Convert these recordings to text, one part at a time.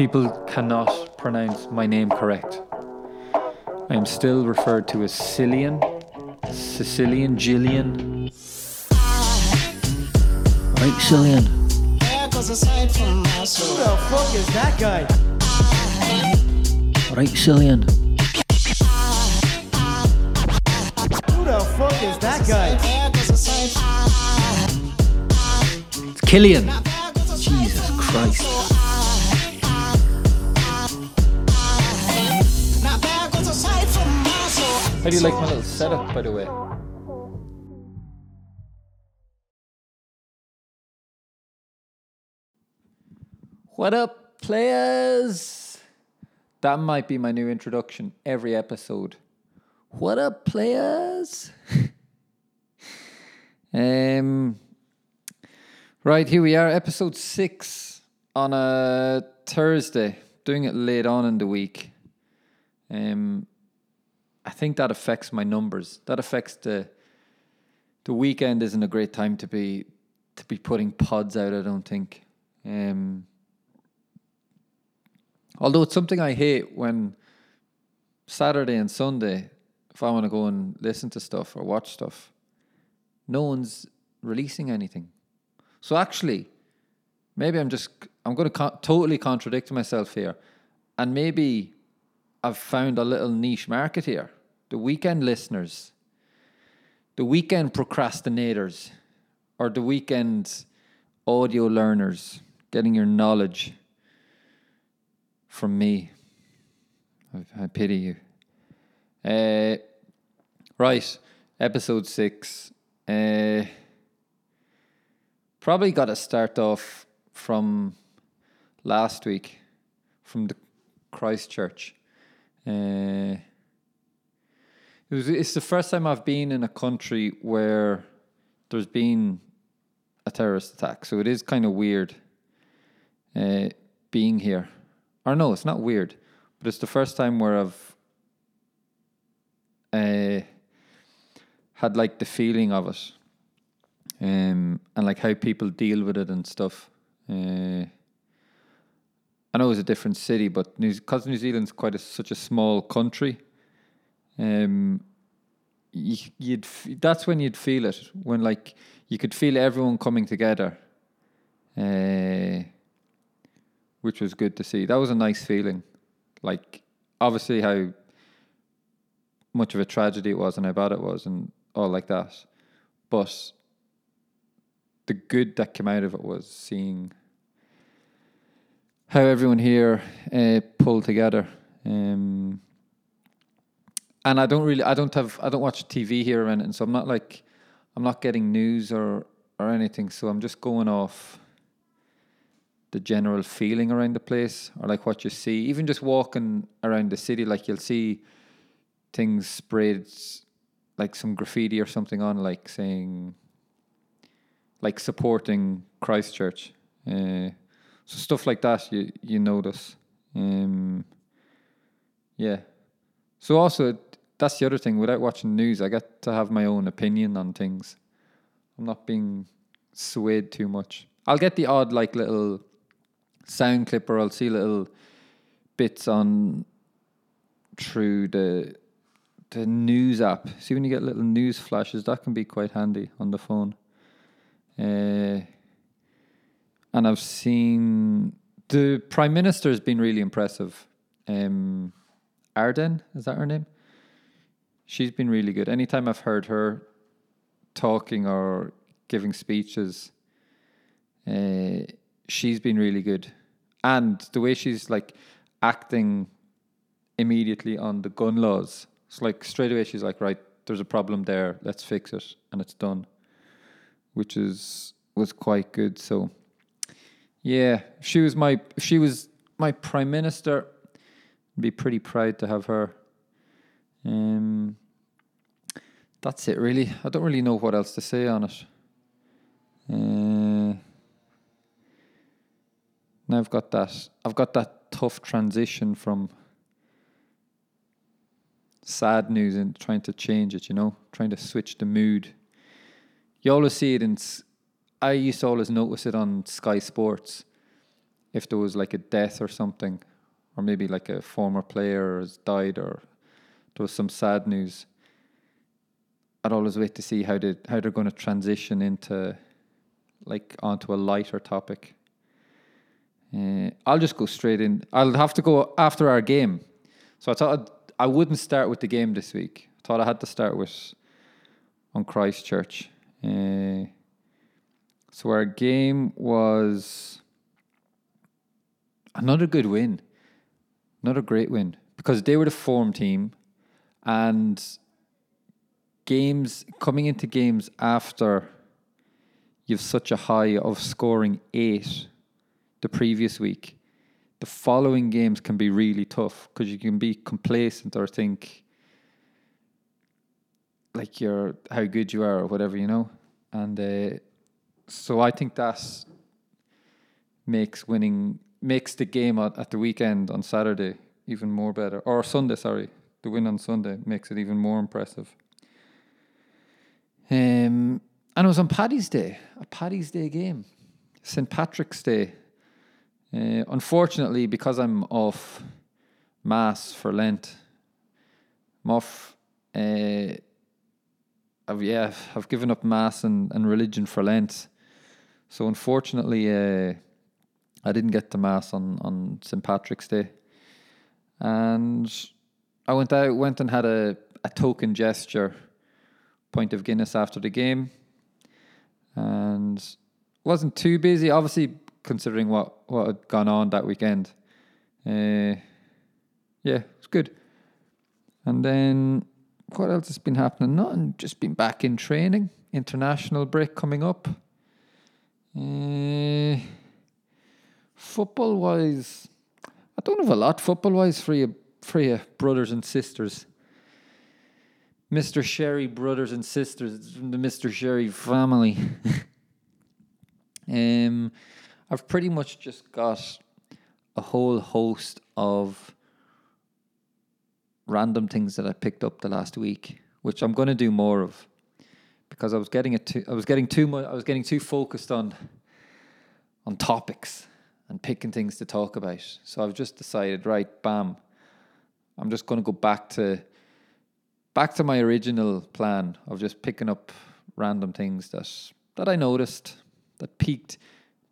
people cannot pronounce my name correct. I am still referred to as Cillian, Sicilian, Gillian. Right, Cillian. Who the fuck is that guy? Right, Cillian. Who the fuck is that guy? It's Killian. Jesus Christ. How do you like my little setup, by the way? What up, players? That might be my new introduction every episode. What up, players? um, right, here we are, episode six on a Thursday, doing it late on in the week. Um, I think that affects my numbers. That affects the the weekend isn't a great time to be to be putting pods out. I don't think. Um, although it's something I hate when Saturday and Sunday, if I want to go and listen to stuff or watch stuff, no one's releasing anything. So actually, maybe I'm just I'm going to co- totally contradict myself here, and maybe I've found a little niche market here. The weekend listeners, the weekend procrastinators, or the weekend audio learners, getting your knowledge from me. I, pity you. Uh, right, episode six. Uh, probably got to start off from last week, from the Christchurch. Uh, it was, it's the first time I've been in a country where there's been a terrorist attack, so it is kind of weird uh, being here. Or no, it's not weird, but it's the first time where I've uh, had like the feeling of it, um, and like how people deal with it and stuff. Uh, I know it's a different city, but because New, New Zealand's quite a, such a small country, um, you, f- that's when you'd feel it when like you could feel everyone coming together, uh, which was good to see. That was a nice feeling. Like obviously how much of a tragedy it was and how bad it was and all like that, but the good that came out of it was seeing how everyone here uh, pulled together. Um, and I don't really, I don't have, I don't watch TV here anything, so I'm not like, I'm not getting news or or anything. So I'm just going off the general feeling around the place or like what you see. Even just walking around the city, like you'll see things sprayed, like some graffiti or something on, like saying, like supporting Christchurch. Uh, so stuff like that you you notice. Um, yeah. So also that's the other thing. Without watching news, I get to have my own opinion on things. I'm not being swayed too much. I'll get the odd like little sound clip or I'll see little bits on through the the news app. See when you get little news flashes, that can be quite handy on the phone. Uh, and I've seen the prime minister has been really impressive. Um, Ardern is that her name? She's been really good. Anytime I've heard her talking or giving speeches, uh, she's been really good, and the way she's like acting immediately on the gun laws. It's like straight away she's like, right, there's a problem there. Let's fix it, and it's done, which is was quite good. So. Yeah, she was my she was my prime minister. I'd be pretty proud to have her. Um, that's it, really. I don't really know what else to say on it. Uh, now I've got that. I've got that tough transition from sad news and trying to change it. You know, trying to switch the mood. You always see it in. I used to always notice it on Sky Sports, if there was like a death or something, or maybe like a former player has died, or there was some sad news. I'd always wait to see how they how they're going to transition into like onto a lighter topic. Uh, I'll just go straight in. I'll have to go after our game. So I thought I'd, I wouldn't start with the game this week. I thought I had to start with on Christchurch. Uh, so our game was another good win, another great win. Because they were the form team, and games coming into games after you've such a high of scoring eight the previous week, the following games can be really tough because you can be complacent or think like you're how good you are or whatever you know, and uh, so I think that makes winning makes the game at, at the weekend on Saturday even more better or Sunday. Sorry, the win on Sunday makes it even more impressive. Um, and it was on Paddy's Day, a Paddy's Day game, St Patrick's Day. Uh, unfortunately, because I'm off mass for Lent, I'm off. Uh, I've yeah, I've given up mass and, and religion for Lent. So unfortunately, uh, I didn't get to mass on on St Patrick's Day, and I went out, went and had a, a token gesture, point of Guinness after the game, and wasn't too busy. Obviously, considering what what had gone on that weekend, uh, yeah, it's good. And then what else has been happening? Nothing. Just been back in training. International break coming up. Uh, football wise, I don't have a lot football wise for you, for you brothers and sisters. Mr. Sherry brothers and sisters the Mr. Sherry family. um, I've pretty much just got a whole host of random things that I picked up the last week, which I'm going to do more of because I was getting it too, I was getting too much I was getting too focused on on topics and picking things to talk about. So I've just decided, right, bam. I'm just going to go back to back to my original plan of just picking up random things that that I noticed that piqued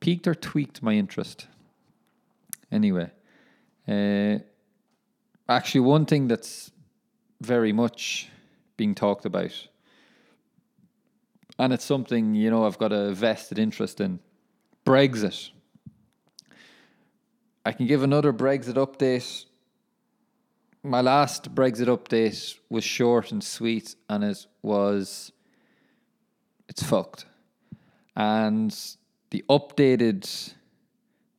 piqued or tweaked my interest. Anyway, uh, actually, one thing that's very much being talked about, and it's something you know I've got a vested interest in Brexit. I can give another Brexit update. My last Brexit update was short and sweet, and it was it's fucked. And the updated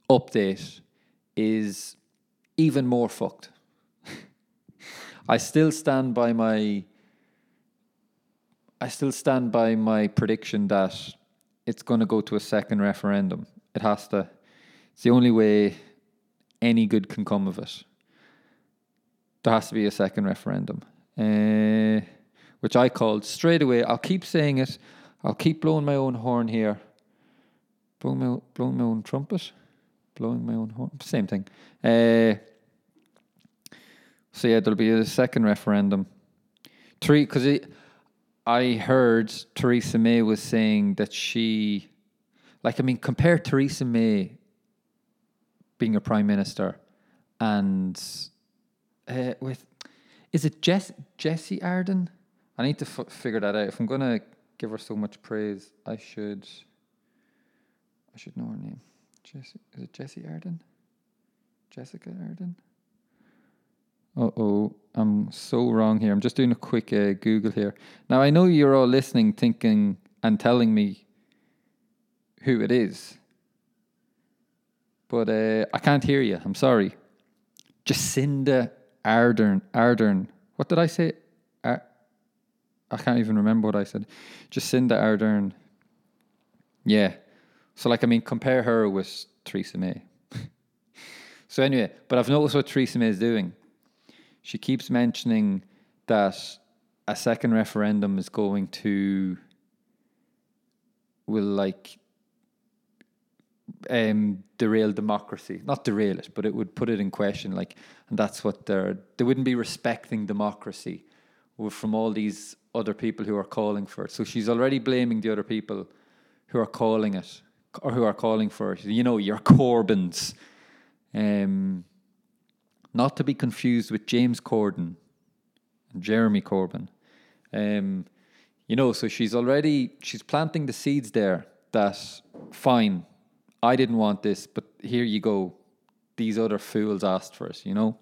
update is even more fucked. I still stand by my I still stand by my prediction that it's going to go to a second referendum. It has to. It's the only way any good can come of it. There has to be a second referendum, uh, which I called straight away. I'll keep saying it. I'll keep blowing my own horn here. Blowing my, blowing my own trumpet? Blowing my own horn? Same thing. Uh, so yeah, there'll be a second referendum. Three, because I heard Theresa May was saying that she, like, I mean, compare Theresa May being a prime minister and uh, with, is it Jess, Jessie Arden? I need to f- figure that out. If I'm going to give her so much praise, I should. I should know her name. Jessie, is it Jessie Arden? Jessica Arden? Uh oh, I'm so wrong here. I'm just doing a quick uh, Google here. Now, I know you're all listening, thinking, and telling me who it is, but uh, I can't hear you. I'm sorry. Jacinda Ardern. Ardern. What did I say? Ar- I can't even remember what I said. Jacinda Ardern. Yeah. So, like, I mean, compare her with Theresa May. so, anyway, but I've noticed what Theresa May is doing. She keeps mentioning that a second referendum is going to, will like um, derail democracy. Not derail it, but it would put it in question. Like, and that's what they're. They wouldn't be respecting democracy from all these other people who are calling for it. So she's already blaming the other people who are calling it or who are calling for it. You know, your Corbyns. Um, not to be confused with James Corden and Jeremy Corbyn. Um, you know, so she's already she's planting the seeds there that fine, I didn't want this, but here you go. These other fools asked for it, you know?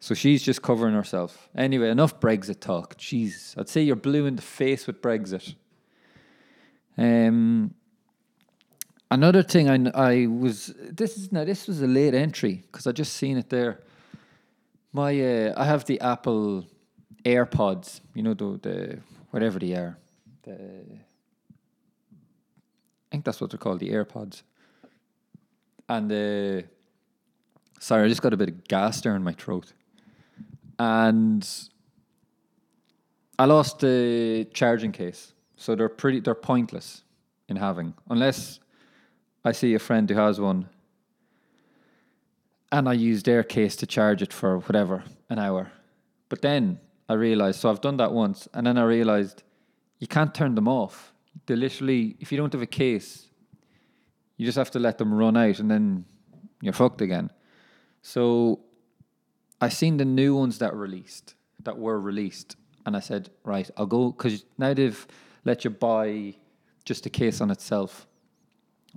So she's just covering herself. Anyway, enough Brexit talk. Jeez, I'd say you're blue in the face with Brexit. Um, another thing I, I was this is now this was a late entry because I just seen it there. My uh, I have the Apple AirPods, you know the the whatever they are, the I think that's what they're called, the AirPods. And uh, sorry, I just got a bit of gas there in my throat, and I lost the charging case, so they're pretty they're pointless in having unless I see a friend who has one and I used their case to charge it for whatever an hour. But then I realized, so I've done that once, and then I realized you can't turn them off. They literally, if you don't have a case, you just have to let them run out, and then you're fucked again. So I seen the new ones that released, that were released, and I said, right, I'll go because now they've let you buy just a case on itself,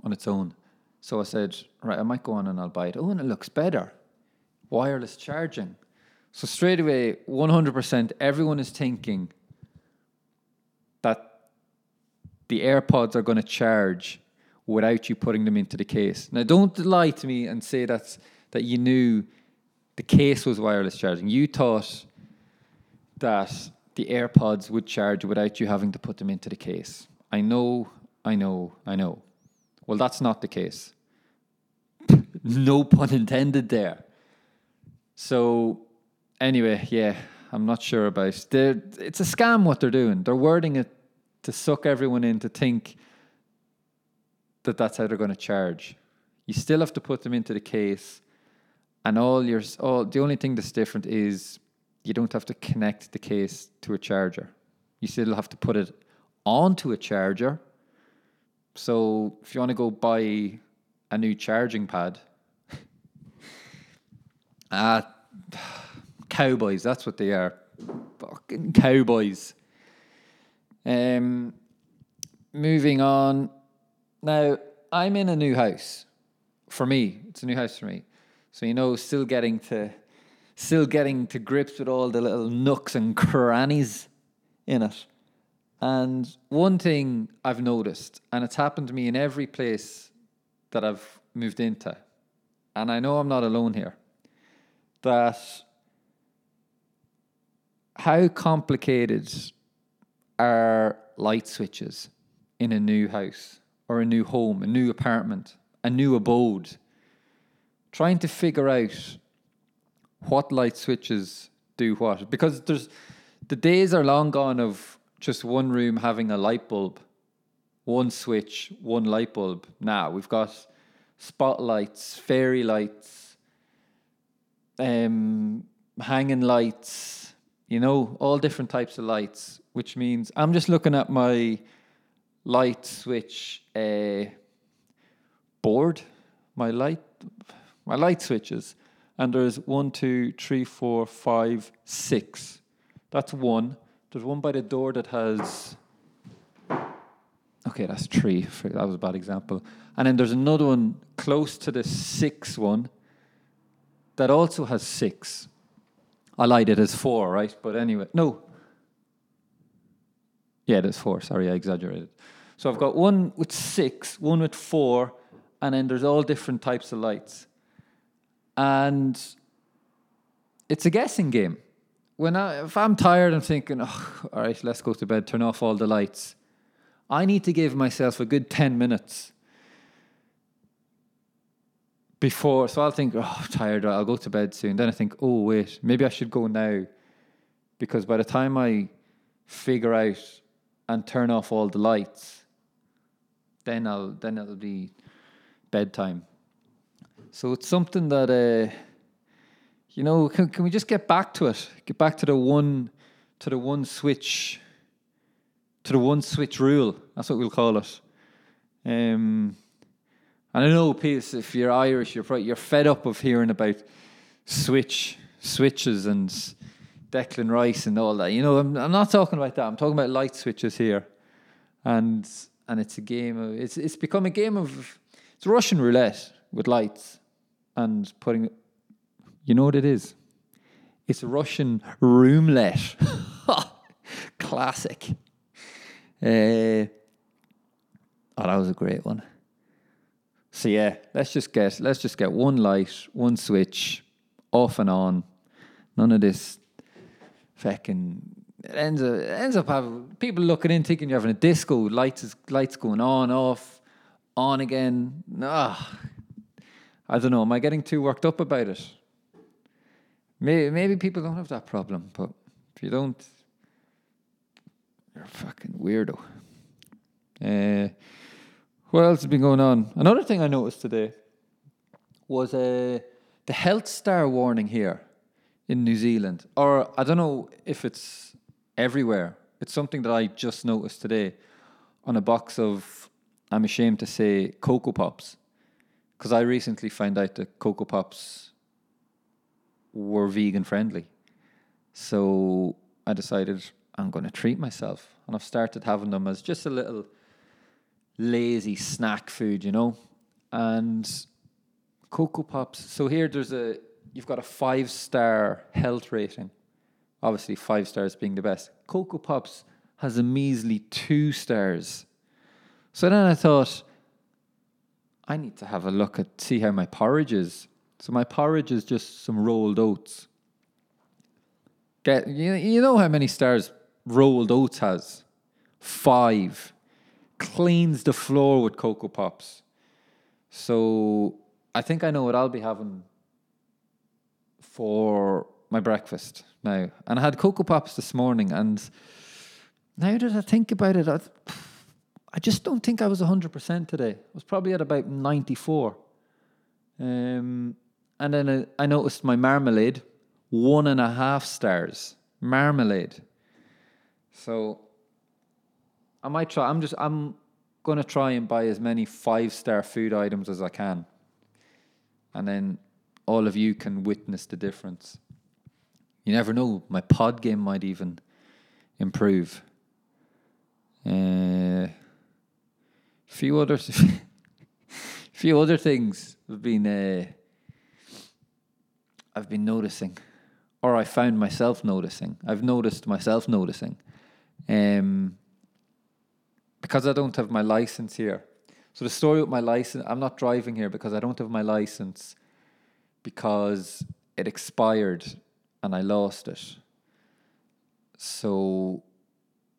on its own. So I said, right, I might go on and I'll buy it. Oh, and it looks better. Wireless charging. So straight away, 100%, everyone is thinking that the AirPods are going to charge without you putting them into the case. Now, don't lie to me and say that's, that you knew the case was wireless charging. You thought that the AirPods would charge without you having to put them into the case. I know, I know, I know. Well, that's not the case. No pun intended there. So, anyway, yeah, I'm not sure about they're, it's a scam what they're doing. They're wording it to suck everyone in to think that that's how they're going to charge. You still have to put them into the case, and all your all the only thing that's different is you don't have to connect the case to a charger. You still have to put it onto a charger so if you want to go buy a new charging pad, ah, cowboys, that's what they are. Fucking cowboys. Um, moving on. Now, I'm in a new house. For me, it's a new house for me. So you know, still getting to still getting to grips with all the little nooks and crannies in it. And one thing I've noticed, and it's happened to me in every place that I've moved into, and I know I'm not alone here, that how complicated are light switches in a new house or a new home, a new apartment, a new abode? Trying to figure out what light switches do what. Because there's the days are long gone of just one room having a light bulb, one switch, one light bulb. Now we've got spotlights, fairy lights, um, hanging lights, you know, all different types of lights, which means I'm just looking at my light switch uh, board, my light, my light switches, and there's one, two, three, four, five, six. That's one. There's one by the door that has. Okay, that's three. That was a bad example. And then there's another one close to the six one that also has six. I lied, it as four, right? But anyway, no. Yeah, there's four. Sorry, I exaggerated. So I've got one with six, one with four, and then there's all different types of lights. And it's a guessing game when I, if I'm tired, I'm thinking, oh, all right, let's go to bed, turn off all the lights. I need to give myself a good 10 minutes before. So I'll think, oh, I'm tired, I'll go to bed soon. Then I think, oh, wait, maybe I should go now. Because by the time I figure out and turn off all the lights, then I'll then it'll be bedtime. So it's something that, uh, you know, can, can we just get back to it? Get back to the one, to the one switch, to the one switch rule. That's what we'll call it. Um, and I know, Peace, if you're Irish, you're probably, you're fed up of hearing about switch switches and Declan Rice and all that. You know, I'm, I'm not talking about that. I'm talking about light switches here, and and it's a game of it's it's become a game of it's Russian roulette with lights and putting. You know what it is? It's Russian roulette. Classic. Uh, oh, that was a great one. So yeah, let's just get let's just get one light, one switch, off and on. None of this fucking it ends up it ends up having people looking in thinking you're having a disco, lights is, lights going on, off, on again. Ah, I don't know. Am I getting too worked up about it? Maybe, maybe people don't have that problem, but if you don't, you're a fucking weirdo. Uh, what else has been going on? Another thing I noticed today was uh, the health star warning here in New Zealand, or I don't know if it's everywhere. It's something that I just noticed today on a box of, I'm ashamed to say, Cocoa Pops. Because I recently found out that Cocoa Pops were vegan friendly. So I decided I'm going to treat myself. And I've started having them as just a little lazy snack food, you know? And Cocoa Pops. So here there's a, you've got a five star health rating. Obviously, five stars being the best. Cocoa Pops has a measly two stars. So then I thought, I need to have a look at see how my porridge is. So my porridge is just some rolled oats. Get you, you know how many stars rolled oats has? Five. Cleans the floor with Cocoa Pops. So I think I know what I'll be having for my breakfast now. And I had Cocoa Pops this morning, and now that I think about it, I, I just don't think I was 100% today. I was probably at about 94. Um, and then I, I noticed my marmalade, one and a half stars. Marmalade. So I might try. I'm just. I'm gonna try and buy as many five star food items as I can, and then all of you can witness the difference. You never know. My pod game might even improve. Uh, few other, few other things have been. Uh, I've been noticing, or I found myself noticing. I've noticed myself noticing, um, because I don't have my license here. So the story with my license, I'm not driving here because I don't have my license, because it expired and I lost it. So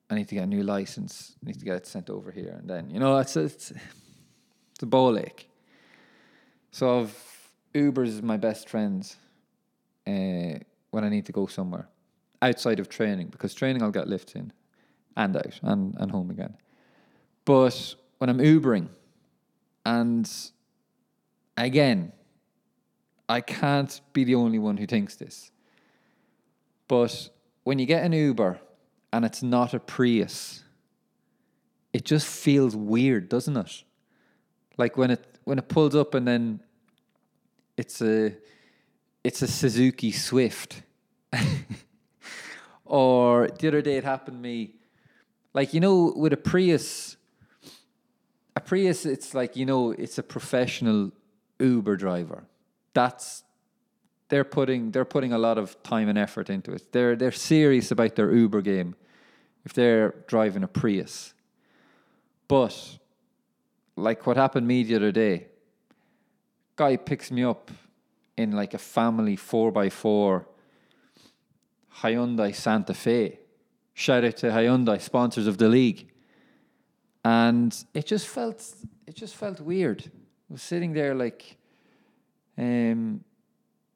I need to get a new license. I need to get it sent over here, and then you know it's a, it's, it's a ball ache. So I've Uber's my best friends uh, when I need to go somewhere outside of training because training I'll get lifts in and out and, and home again. But when I'm Ubering, and again, I can't be the only one who thinks this. But when you get an Uber and it's not a Prius, it just feels weird, doesn't it? Like when it when it pulls up and then it's a it's a Suzuki Swift. or the other day it happened to me like you know with a Prius a Prius it's like you know it's a professional Uber driver. That's they're putting they're putting a lot of time and effort into it. They're they're serious about their Uber game if they're driving a Prius. But like what happened me the other day, guy picks me up in like a family four x four Hyundai Santa Fe. Shout out to Hyundai, sponsors of the league. And it just felt it just felt weird. I was sitting there like um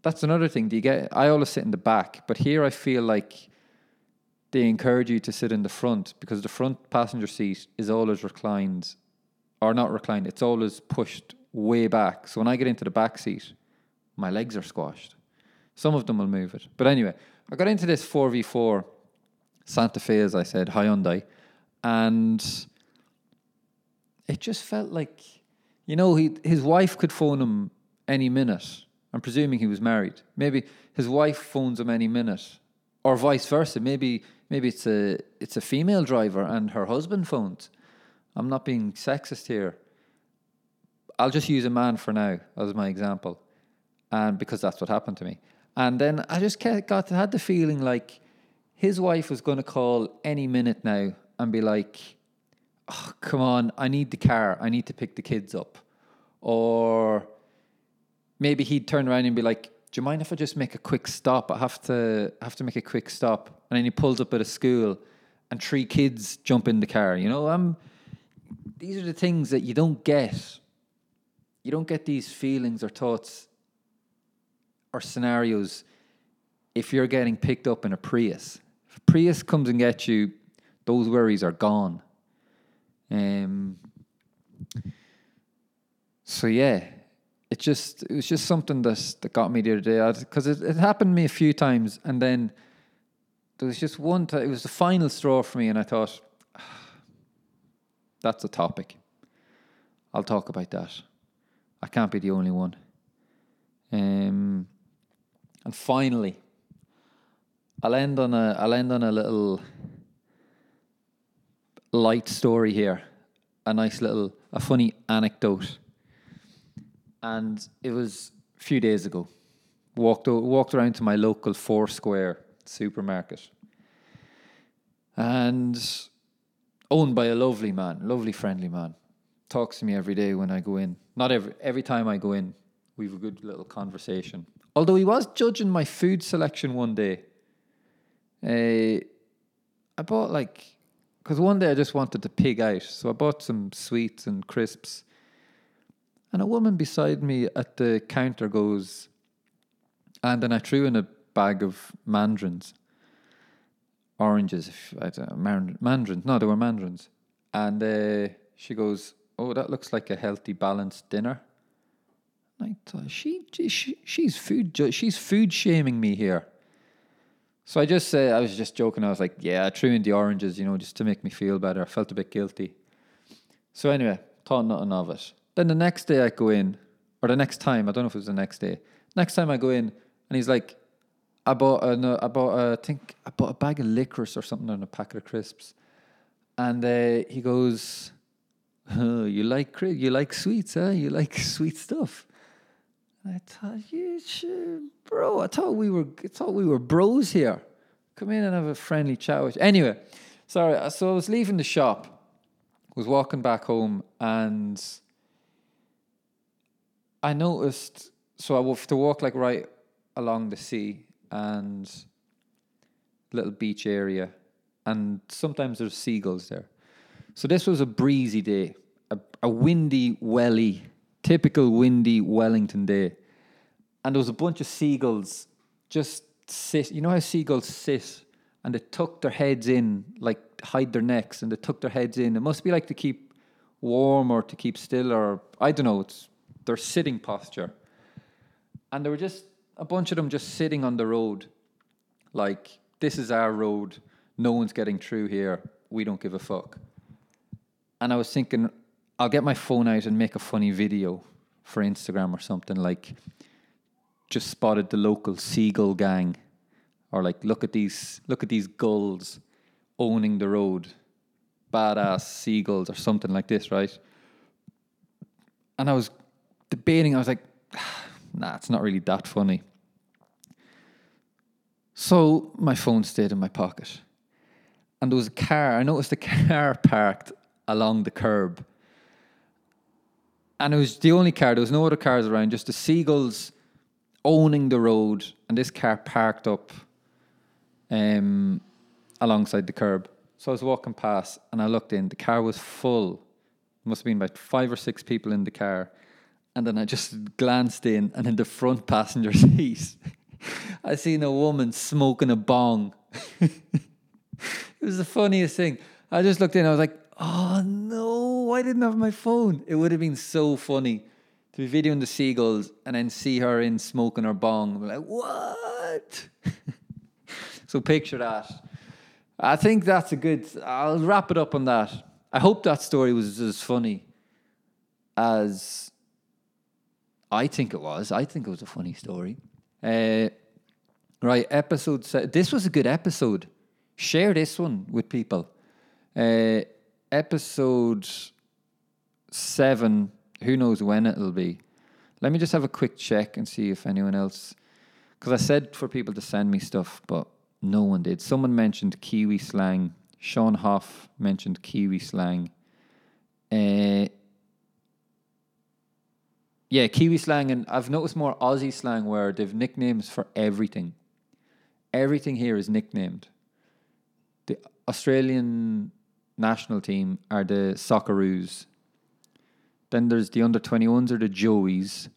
that's another thing. Do you get? I always sit in the back, but here I feel like they encourage you to sit in the front because the front passenger seat is always reclined, or not reclined. It's always pushed way back. So when I get into the back seat, my legs are squashed. Some of them will move it. But anyway, I got into this 4v4 Santa Fe, as I said, Hyundai, and it just felt like, you know, he, his wife could phone him any minute. I'm presuming he was married. Maybe his wife phones him any minute, or vice versa. Maybe maybe it's a it's a female driver and her husband phones. I'm not being sexist here. I'll just use a man for now as my example, and because that's what happened to me. And then I just got had the feeling like his wife was going to call any minute now and be like, oh, "Come on, I need the car. I need to pick the kids up," or maybe he'd turn around and be like, "Do you mind if I just make a quick stop? I have to I have to make a quick stop." And then he pulls up at a school, and three kids jump in the car. You know, I'm. These are the things that you don't get. You don't get these feelings or thoughts or scenarios if you're getting picked up in a Prius. If a Prius comes and gets you, those worries are gone. Um. So yeah, it just it was just something that that got me the other day. Because it, it happened to me a few times and then there was just one time it was the final straw for me and I thought that's a topic. I'll talk about that. I can't be the only one. Um and finally I'll end on a I'll end on a little light story here a nice little a funny anecdote and it was a few days ago. Walked walked around to my local Four Square supermarket, and owned by a lovely man, lovely friendly man. Talks to me every day when I go in. Not every every time I go in, we have a good little conversation. Although he was judging my food selection one day. Uh, I bought like because one day I just wanted to pig out, so I bought some sweets and crisps. And a woman beside me at the counter goes, and then I threw in a bag of mandarins, oranges, if I don't know, mandarins. No, they were mandarins. And uh, she goes, "Oh, that looks like a healthy, balanced dinner." I thought she, she she's food she's food shaming me here. So I just uh, I was just joking. I was like, "Yeah, I threw in the oranges, you know, just to make me feel better." I felt a bit guilty. So anyway, thought nothing of it. Then the next day I go in, or the next time, I don't know if it was the next day. Next time I go in, and he's like, I bought I bought a, I think I bought a bag of licorice or something and a packet of crisps, and uh, he goes, oh, "You like you like sweets, huh? You like sweet stuff." I thought, "You bro? I thought we were, I thought we were bros here. Come in and have a friendly chat with." You. Anyway, sorry. Uh, so I was leaving the shop, was walking back home, and I noticed. So I have to walk like right along the sea and little beach area, and sometimes there's seagulls there. So this was a breezy day, a, a windy, welly, typical windy Wellington day, and there was a bunch of seagulls just sit. You know how seagulls sit and they tuck their heads in, like hide their necks, and they tuck their heads in. It must be like to keep warm or to keep still, or I don't know. It's their sitting posture, and there were just a bunch of them just sitting on the road, like this is our road. No one's getting through here. We don't give a fuck. And I was thinking, I'll get my phone out and make a funny video for Instagram or something like just spotted the local seagull gang or like look at these look at these gulls owning the road badass seagulls or something like this right? And i was debating i was like nah it's not really that funny. So my phone stayed in my pocket and there was a car i noticed a car parked along the curb and it was the only car. There was no other cars around. Just the seagulls owning the road, and this car parked up um, alongside the curb. So I was walking past, and I looked in. The car was full. Must have been about five or six people in the car. And then I just glanced in, and in the front passenger seat, I seen a woman smoking a bong. it was the funniest thing. I just looked in. I was like, "Oh no! I didn't have my phone. It would have been so funny to be videoing the seagulls and then see her in smoking her bong. like, what? so picture that. I think that's a good. I'll wrap it up on that. I hope that story was as funny as I think it was. I think it was a funny story. Uh, right, episode. Se- this was a good episode. Share this one with people. Uh, episode seven. Who knows when it'll be? Let me just have a quick check and see if anyone else. Because I said for people to send me stuff, but no one did. Someone mentioned Kiwi slang. Sean Hoff mentioned Kiwi slang. Uh, yeah, Kiwi slang, and I've noticed more Aussie slang where they've nicknames for everything. Everything here is nicknamed. The Australian national team are the Socceroos. Then there's the under 21s or the Joeys.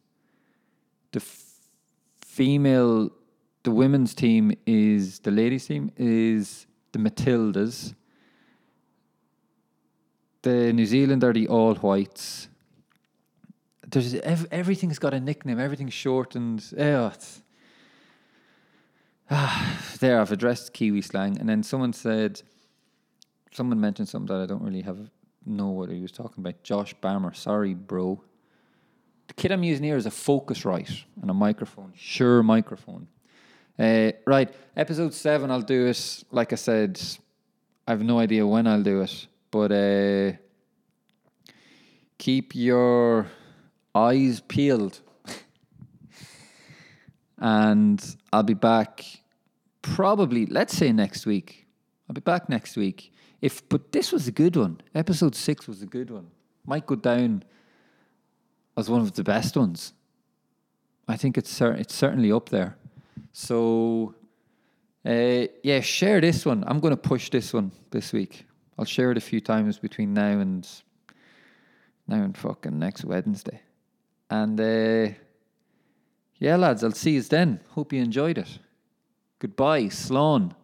The f- female, the women's team is, the ladies' team is the Matildas. The New Zealand are the All Whites there's ev- everything's got a nickname. Everything's shortened. Oh, it's, ah, there I've addressed Kiwi slang, and then someone said, someone mentioned something that I don't really have know what he was talking about. Josh Barmer, sorry, bro. The kit I'm using here is a Focusrite and a microphone, Shure microphone. Uh, right, episode seven, I'll do it. Like I said, I have no idea when I'll do it, but uh, keep your eyes peeled. and I'll be back probably, let's say next week. I'll be back next week. If but this was a good one. Episode six was a good one. Might go down as one of the best ones. I think it's cer- it's certainly up there. So uh, yeah, share this one. I'm going to push this one this week. I'll share it a few times between now and now and fucking next Wednesday. And uh, yeah, lads, I'll see you then. Hope you enjoyed it. Goodbye, Sloan.